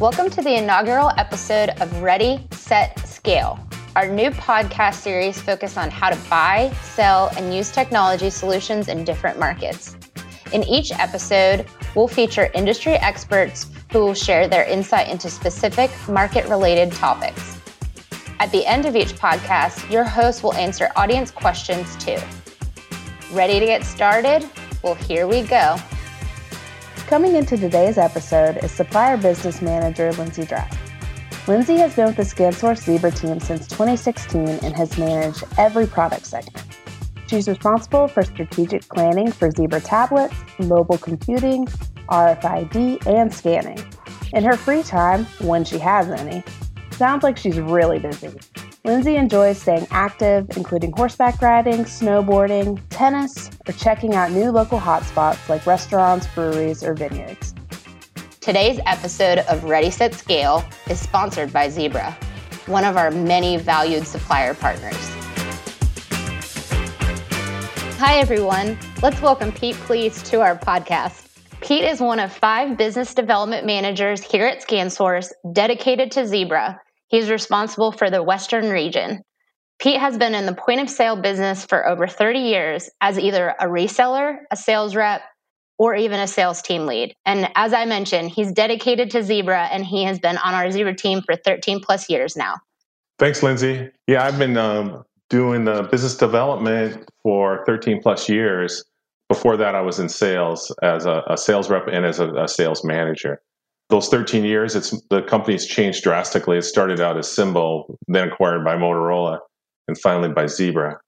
Welcome to the inaugural episode of Ready, Set, Scale, our new podcast series focused on how to buy, sell, and use technology solutions in different markets. In each episode, we'll feature industry experts who will share their insight into specific market related topics. At the end of each podcast, your host will answer audience questions too. Ready to get started? Well, here we go. Coming into today's episode is Supplier Business Manager Lindsay Draft. Lindsay has been with the ScanSource Zebra team since 2016 and has managed every product segment. She's responsible for strategic planning for Zebra tablets, mobile computing, RFID, and scanning. In her free time, when she has any, sounds like she's really busy. Lindsay enjoys staying active, including horseback riding, snowboarding, tennis, or checking out new local hotspots like restaurants, breweries, or vineyards. Today's episode of Ready Set Scale is sponsored by Zebra, one of our many valued supplier partners. Hi, everyone. Let's welcome Pete Please to our podcast. Pete is one of five business development managers here at ScanSource dedicated to Zebra. He's responsible for the Western region. Pete has been in the point of sale business for over 30 years as either a reseller, a sales rep, or even a sales team lead. And as I mentioned, he's dedicated to Zebra and he has been on our Zebra team for 13 plus years now. Thanks, Lindsay. Yeah, I've been um, doing the business development for 13 plus years. Before that, I was in sales as a, a sales rep and as a, a, sales manager. Those 13 years, it's the company's changed drastically. It started out as Symbol, then acquired by Motorola, and finally by Zebra.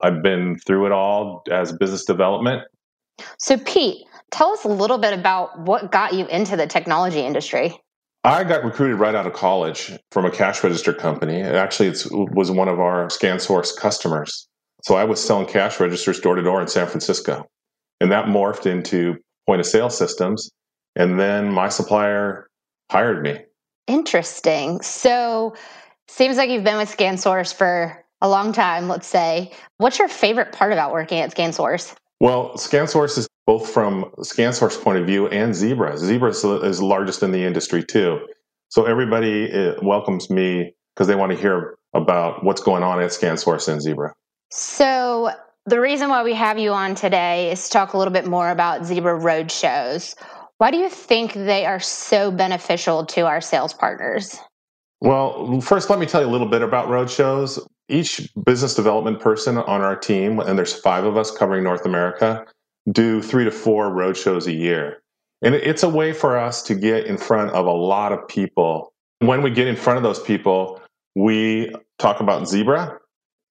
I've been through it all as business development. So, Pete, tell us a little bit about what got you into the technology industry. I got recruited right out of college from a cash register company. Actually, it was one of our ScanSource customers. So I was selling cash registers door to door in San Francisco. And that morphed into point of sale systems. And then my supplier hired me. Interesting. So seems like you've been with ScanSource for a long time, let's say. What's your favorite part about working at ScanSource? Well, ScanSource is both from ScanSource point of view and Zebra. Zebra is the largest in the industry too. So everybody uh, welcomes me because they want to hear about what's going on at ScanSource and Zebra. So the reason why we have you on today is to talk a little bit more about Zebra road shows. Why do you think they are so beneficial to our sales partners? Well, first, let me tell you a little bit about road shows. Each business development person on our team, and there's five of us covering North America, do three to four road shows a year. And it's a way for us to get in front of a lot of people. When we get in front of those people, we talk about Zebra,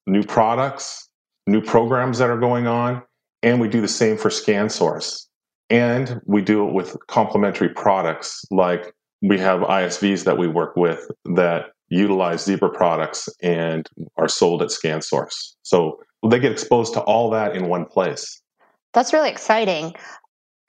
new products, new programs that are going on, and we do the same for ScanSource. And we do it with complementary products like we have ISVs that we work with that utilize Zebra products and are sold at ScanSource. So they get exposed to all that in one place. That's really exciting.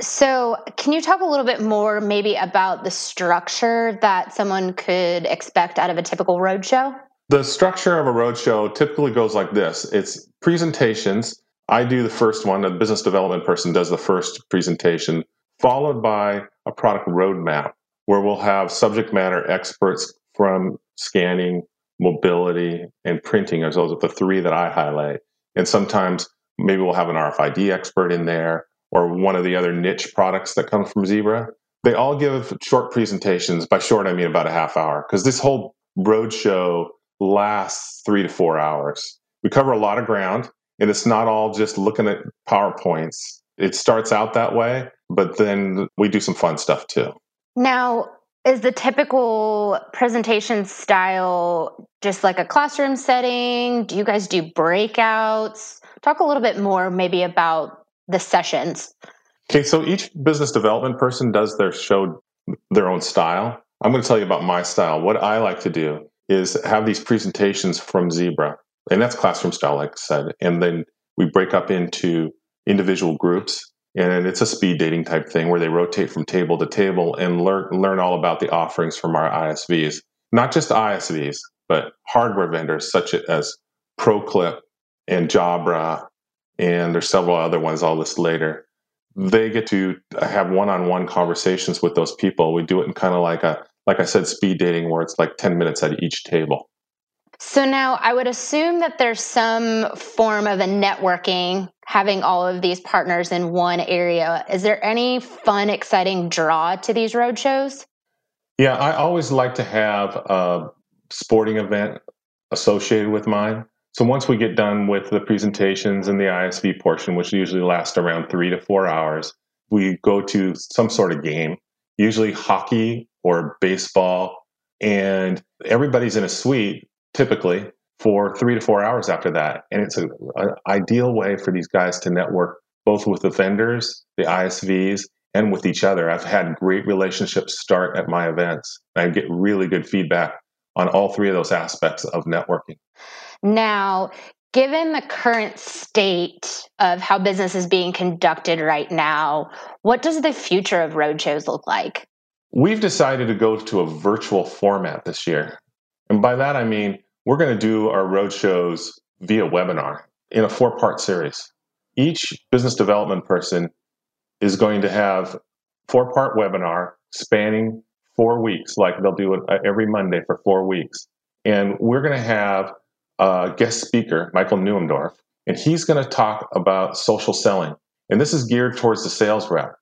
So, can you talk a little bit more maybe about the structure that someone could expect out of a typical roadshow? The structure of a roadshow typically goes like this it's presentations. I do the first one, a business development person does the first presentation, followed by a product roadmap where we'll have subject matter experts from scanning, mobility, and printing as those are the three that I highlight. And sometimes maybe we'll have an RFID expert in there or one of the other niche products that come from Zebra. They all give short presentations. By short, I mean about a half hour because this whole roadshow lasts three to four hours. We cover a lot of ground and it's not all just looking at PowerPoints. It starts out that way, but then we do some fun stuff too. Now, is the typical presentation style just like a classroom setting? Do you guys do breakouts? Talk a little bit more maybe about the sessions. Okay, so each business development person does their show their own style. I'm going to tell you about my style. What I like to do is have these presentations from Zebra, and that's classroom style, like I said. And then we break up into individual groups and it's a speed dating type thing where they rotate from table to table and learn learn all about the offerings from our ISVs. Not just ISVs, but hardware vendors such as ProClip and Jabra, and there's several other ones I'll list later. They get to have one-on-one conversations with those people. We do it in kind of like a like I said, speed dating where it's like 10 minutes at each table. So now I would assume that there's some form of a networking having all of these partners in one area. Is there any fun, exciting draw to these road shows? Yeah, I always like to have a sporting event associated with mine. So once we get done with the presentations and the ISV portion, which usually lasts around three to four hours, we go to some sort of game, usually hockey or baseball, and everybody's in a suite typically for three to four hours after that. And it's an ideal way for these guys to network both with the vendors, the ISVs, and with each other. I've had great relationships start at my events. I get really good feedback on all three of those aspects of networking. Now, given the current state of how business is being conducted right now, what does the future of roadshows look like? We've decided to go to a virtual format this year. And by that, I mean we're going to do our roadshows via webinar in a four part series. Each business development person is going to have four part webinar spanning four weeks, like they'll do it uh, every Monday for four weeks. And we're going to have a guest speaker, Michael Neuendorf, and he's going to talk about social selling. And this is geared towards the sales rep.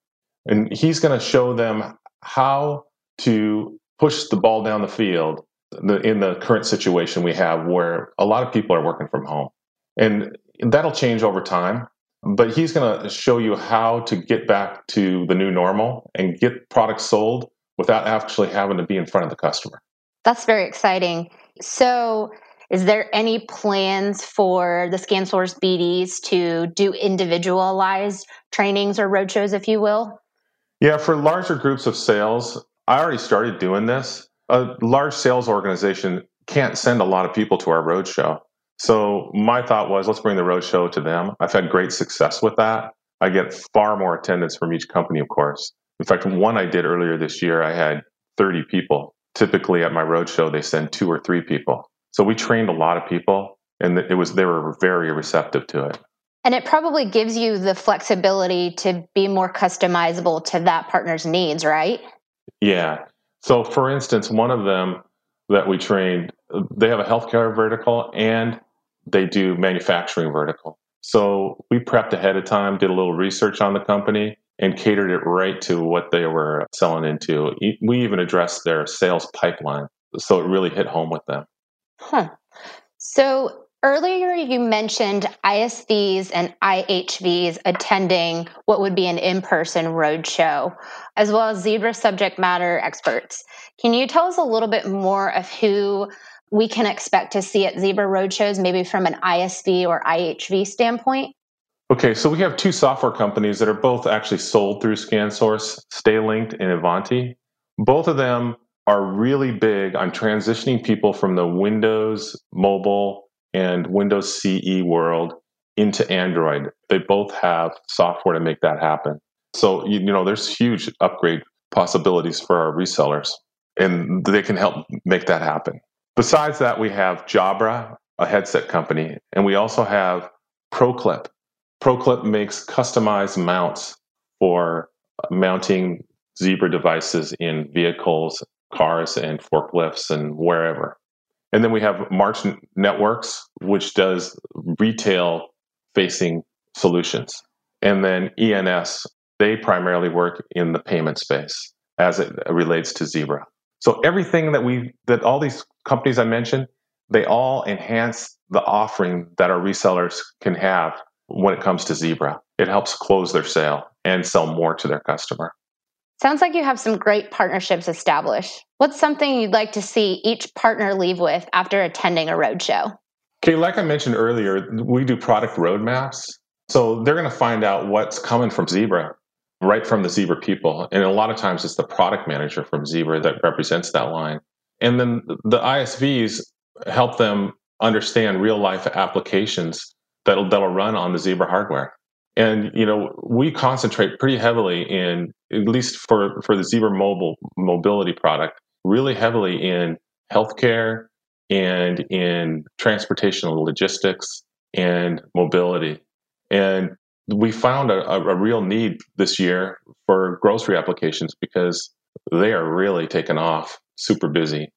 And he's going to show them how to push the ball down the field in the current situation we have where a lot of people are working from home. And that'll change over time but he's going to show you how to get back to the new normal and get products sold without actually having to be in front of the customer. That's very exciting. So, is there any plans for the ScanSource BDs to do individualized trainings or roadshows, if you will? Yeah, for larger groups of sales, I already started doing this. A large sales organization can't send a lot of people to our roadshow. So my thought was, let's bring the roadshow to them. I've had great success with that. I get far more attendance from each company, of course. In fact, one I did earlier this year, I had 30 people. Typically at my roadshow, they send two or three people. So we trained a lot of people, and it was they were very receptive to it. And it probably gives you the flexibility to be more customizable to that partner's needs, right? Yeah. So, for instance, one of them that we trained, they have a healthcare vertical and they do manufacturing vertical. So we prepped ahead of time, did a little research on the company, and catered it right to what they were selling into. We even addressed their sales pipeline. So it really hit home with them. Huh. So earlier you mentioned ISVs and IHVs attending what would be an in person roadshow, as well as Zebra subject matter experts. Can you tell us a little bit more of who we can expect to see at Zebra Roadshows, maybe from an ISV or IHV standpoint? Okay, so we have two software companies that are both actually sold through ScanSource, StayLinked and Ivanti. Both of them are really big on transitioning people from the Windows mobile and Windows CE world into Android. They both have software to make that happen. So, you, know, there's huge upgrade possibilities for our resellers, and they can help make that happen. Besides that, we have Jabra, a headset company, and we also have ProClip. ProClip makes customized mounts for mounting Zebra devices in vehicles, cars, and forklifts, and wherever. And then we have March Networks, which does retail facing solutions. And then ENS, they primarily work in the payment space as it relates to Zebra. So everything that we that all these companies I mentioned, they all enhance the offering that our resellers can have when it comes to Zebra. It helps close their sale and sell more to their customer. Sounds like you have some great partnerships established. What's something you'd like to see each partner leave with after attending a roadshow? Okay, like I mentioned earlier, we do product roadmaps. So they're going to find out what's coming from Zebra right from the Zebra people. And a lot of times it's the product manager from Zebra that represents that line. And then the ISVs help them understand real life applications that'll that'll run on the Zebra hardware. And you know, we concentrate pretty heavily in at least for for the Zebra mobile mobility product, really heavily in healthcare and in transportation logistics and mobility. And we found a, a, real need this year for grocery applications because they are really taken off super busy.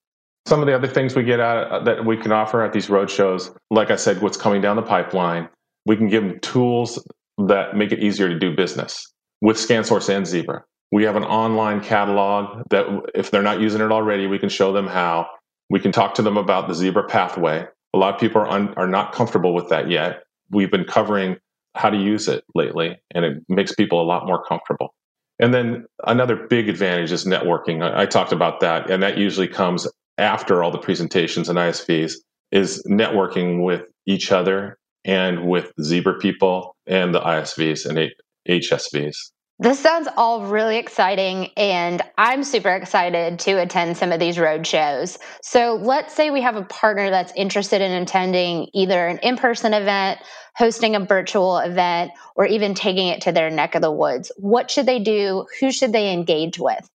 Some of the other things we get at uh, that we can offer at these road shows, like I said, what's coming down the pipeline, we can give them tools that make it easier to do business with ScanSource and Zebra. We have an online catalog that if they're not using it already, we can show them how. We can talk to them about the Zebra pathway. A lot of people are, un, are not comfortable with that yet. We've been covering how to use it lately, and it makes people a lot more comfortable. And then another big advantage is networking. I, I talked about that, and that usually comes after all the presentations and ISVs is networking with each other and with Zebra people and the ISVs and HSVs. This sounds all really exciting, and I'm super excited to attend some of these road shows. So, let's say we have a partner that's interested in attending either an in person event, hosting a virtual event, or even taking it to their neck of the woods. What should they do? Who should they engage with?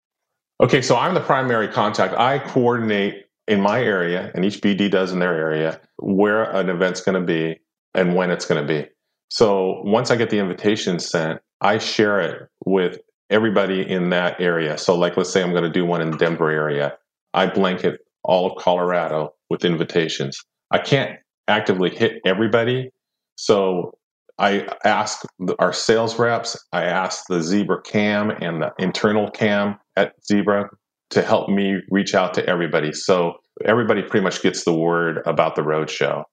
Okay, so I'm the primary contact. I coordinate in my area, and each BD does in their area, where an event's going to be and when it's going to be. So, once I get the invitation sent, I share it with everybody in that area. So, like, let's say I'm going to do one in the Denver area. I blanket all of Colorado with invitations. I can't actively hit everybody. So, I ask our sales reps, I ask the Zebra CAM and the internal CAM at Zebra to help me reach out to everybody. So, everybody pretty much gets the word about the road show.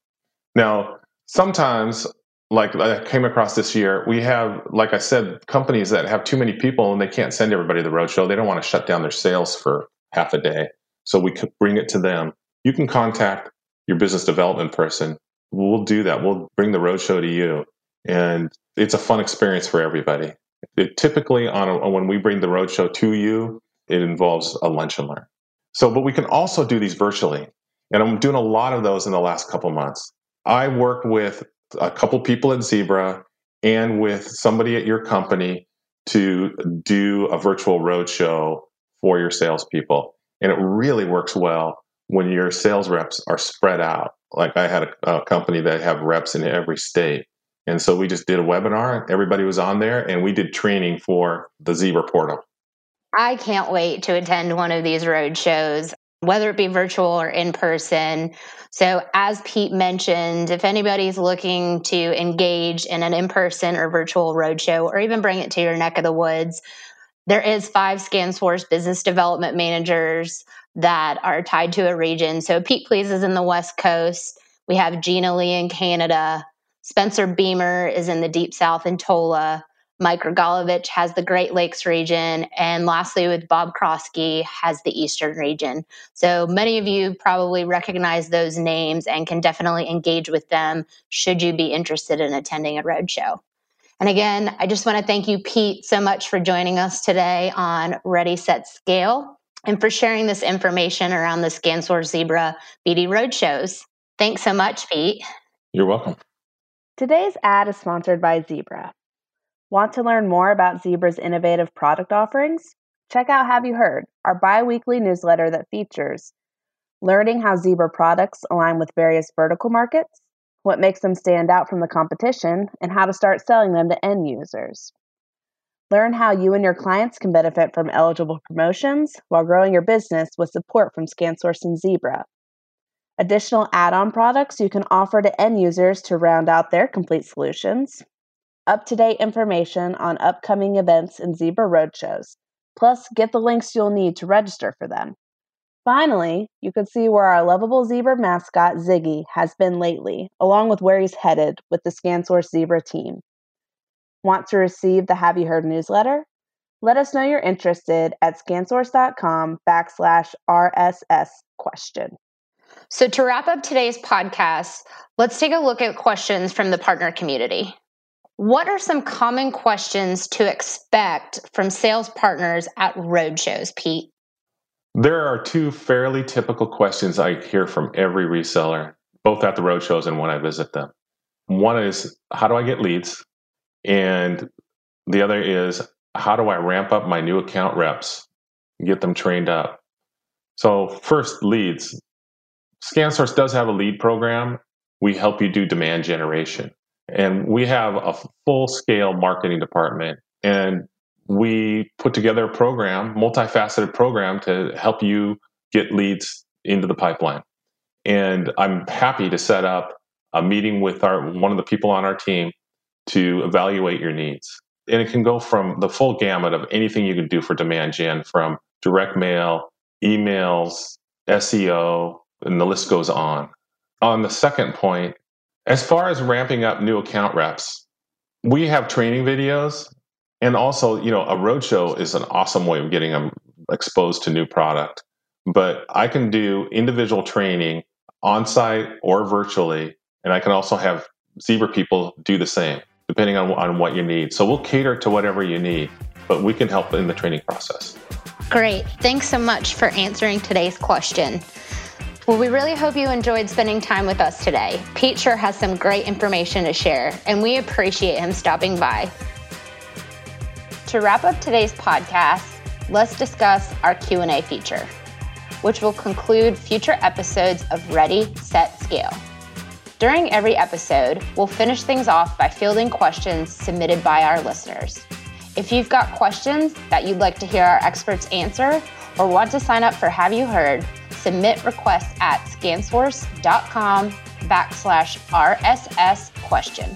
Now, sometimes like I came across this year, we have, like I said, companies that have too many people and they can't send everybody to the roadshow. They don't want to shut down their sales for half a day. So we could bring it to them. You can contact your business development person. We'll do that. We'll bring the roadshow to you. And it's a fun experience for everybody. It typically on a, when we bring the roadshow to you, it involves a lunch and learn. So, but we can also do these virtually. And I'm doing a lot of those in the last couple months. I work with a couple people at Zebra and with somebody at your company to do a virtual roadshow for your salespeople. And it really works well when your sales reps are spread out. Like I had a, a company that have reps in every state. And so we just did a webinar, everybody was on there, and we did training for the Zebra portal. I can't wait to attend one of these road shows whether it be virtual or in person. So, as Pete mentioned, if anybody's looking to engage in an in person or virtual roadshow, or even bring it to your neck of the woods, there is five ScanSource business development managers that are tied to a region. So, Pete Please is in the West Coast. We have Gina Lee in Canada. Spencer Beamer is in the Deep South in Tola. Mike Rogalovich has the Great Lakes region, and lastly, with Bob Krosky, has the Eastern region. So many of you probably recognize those names and can definitely engage with them should you be interested in attending a roadshow. And again, I just want to thank you, Pete, so much for joining us today on Ready, Set, Scale and for sharing this information around the ScanSource Zebra BD roadshows. Thanks so much, Pete. You're welcome. Today's ad is sponsored by Zebra. Want to learn more about Zebra's innovative product offerings? Check out Have You Heard, our bi weekly newsletter that features learning how Zebra products align with various vertical markets, what makes them stand out from the competition, and how to start selling them to end users. Learn how you and your clients can benefit from eligible promotions while growing your business with support from ScanSource and Zebra. Additional add on products you can offer to end users to round out their complete solutions, up to date information on upcoming events and Zebra roadshows, plus get the links you'll need to register for them. Finally, you can see where our lovable zebra mascot Ziggy has been lately, along with where he's headed with the ScanSource Zebra team. Want to receive the Have You Heard newsletter? Let us know you're interested at scansource.com backslash RSS question. So, to wrap up today's podcast, let's take a look at questions from the partner community. What are some common questions to expect from sales partners at roadshows, Pete? There are two fairly typical questions I hear from every reseller, both at the roadshows and when I visit them. One is, how do I get leads? And the other is, how do I ramp up my new account reps, get them trained up? So, first, leads. ScanSource does have a lead program. We help you do demand generation. And we have a full scale marketing department. And we put together a program, multifaceted program to help you get leads into the pipeline. And I'm happy to set up a meeting with our one of the people on our team to evaluate your needs. And it can go from the full gamut of anything you can do for demand gen from direct mail, emails, SEO, and the list goes on. On the second point, as far as ramping up new account reps, we have training videos and also, you know, a roadshow is an awesome way of getting them exposed to new product. But I can do individual training on site or virtually, and I can also have Zebra people do the same, depending on, on what you need. So we'll cater to whatever you need, but we can help in the training process. Great. Thanks so much for answering today's question. Well, we really hope you enjoyed spending time with us today. Pete sure has some great information to share, and we appreciate him stopping by. To wrap up today's podcast, let's discuss our Q&A feature, which will conclude future episodes of Ready, Set, Scale. During every episode, we'll finish things off by fielding questions submitted by our listeners. If you've got questions that you'd like to hear our experts answer or want to sign up for Have You Heard, submit requests at scansource.com backslash RSS question.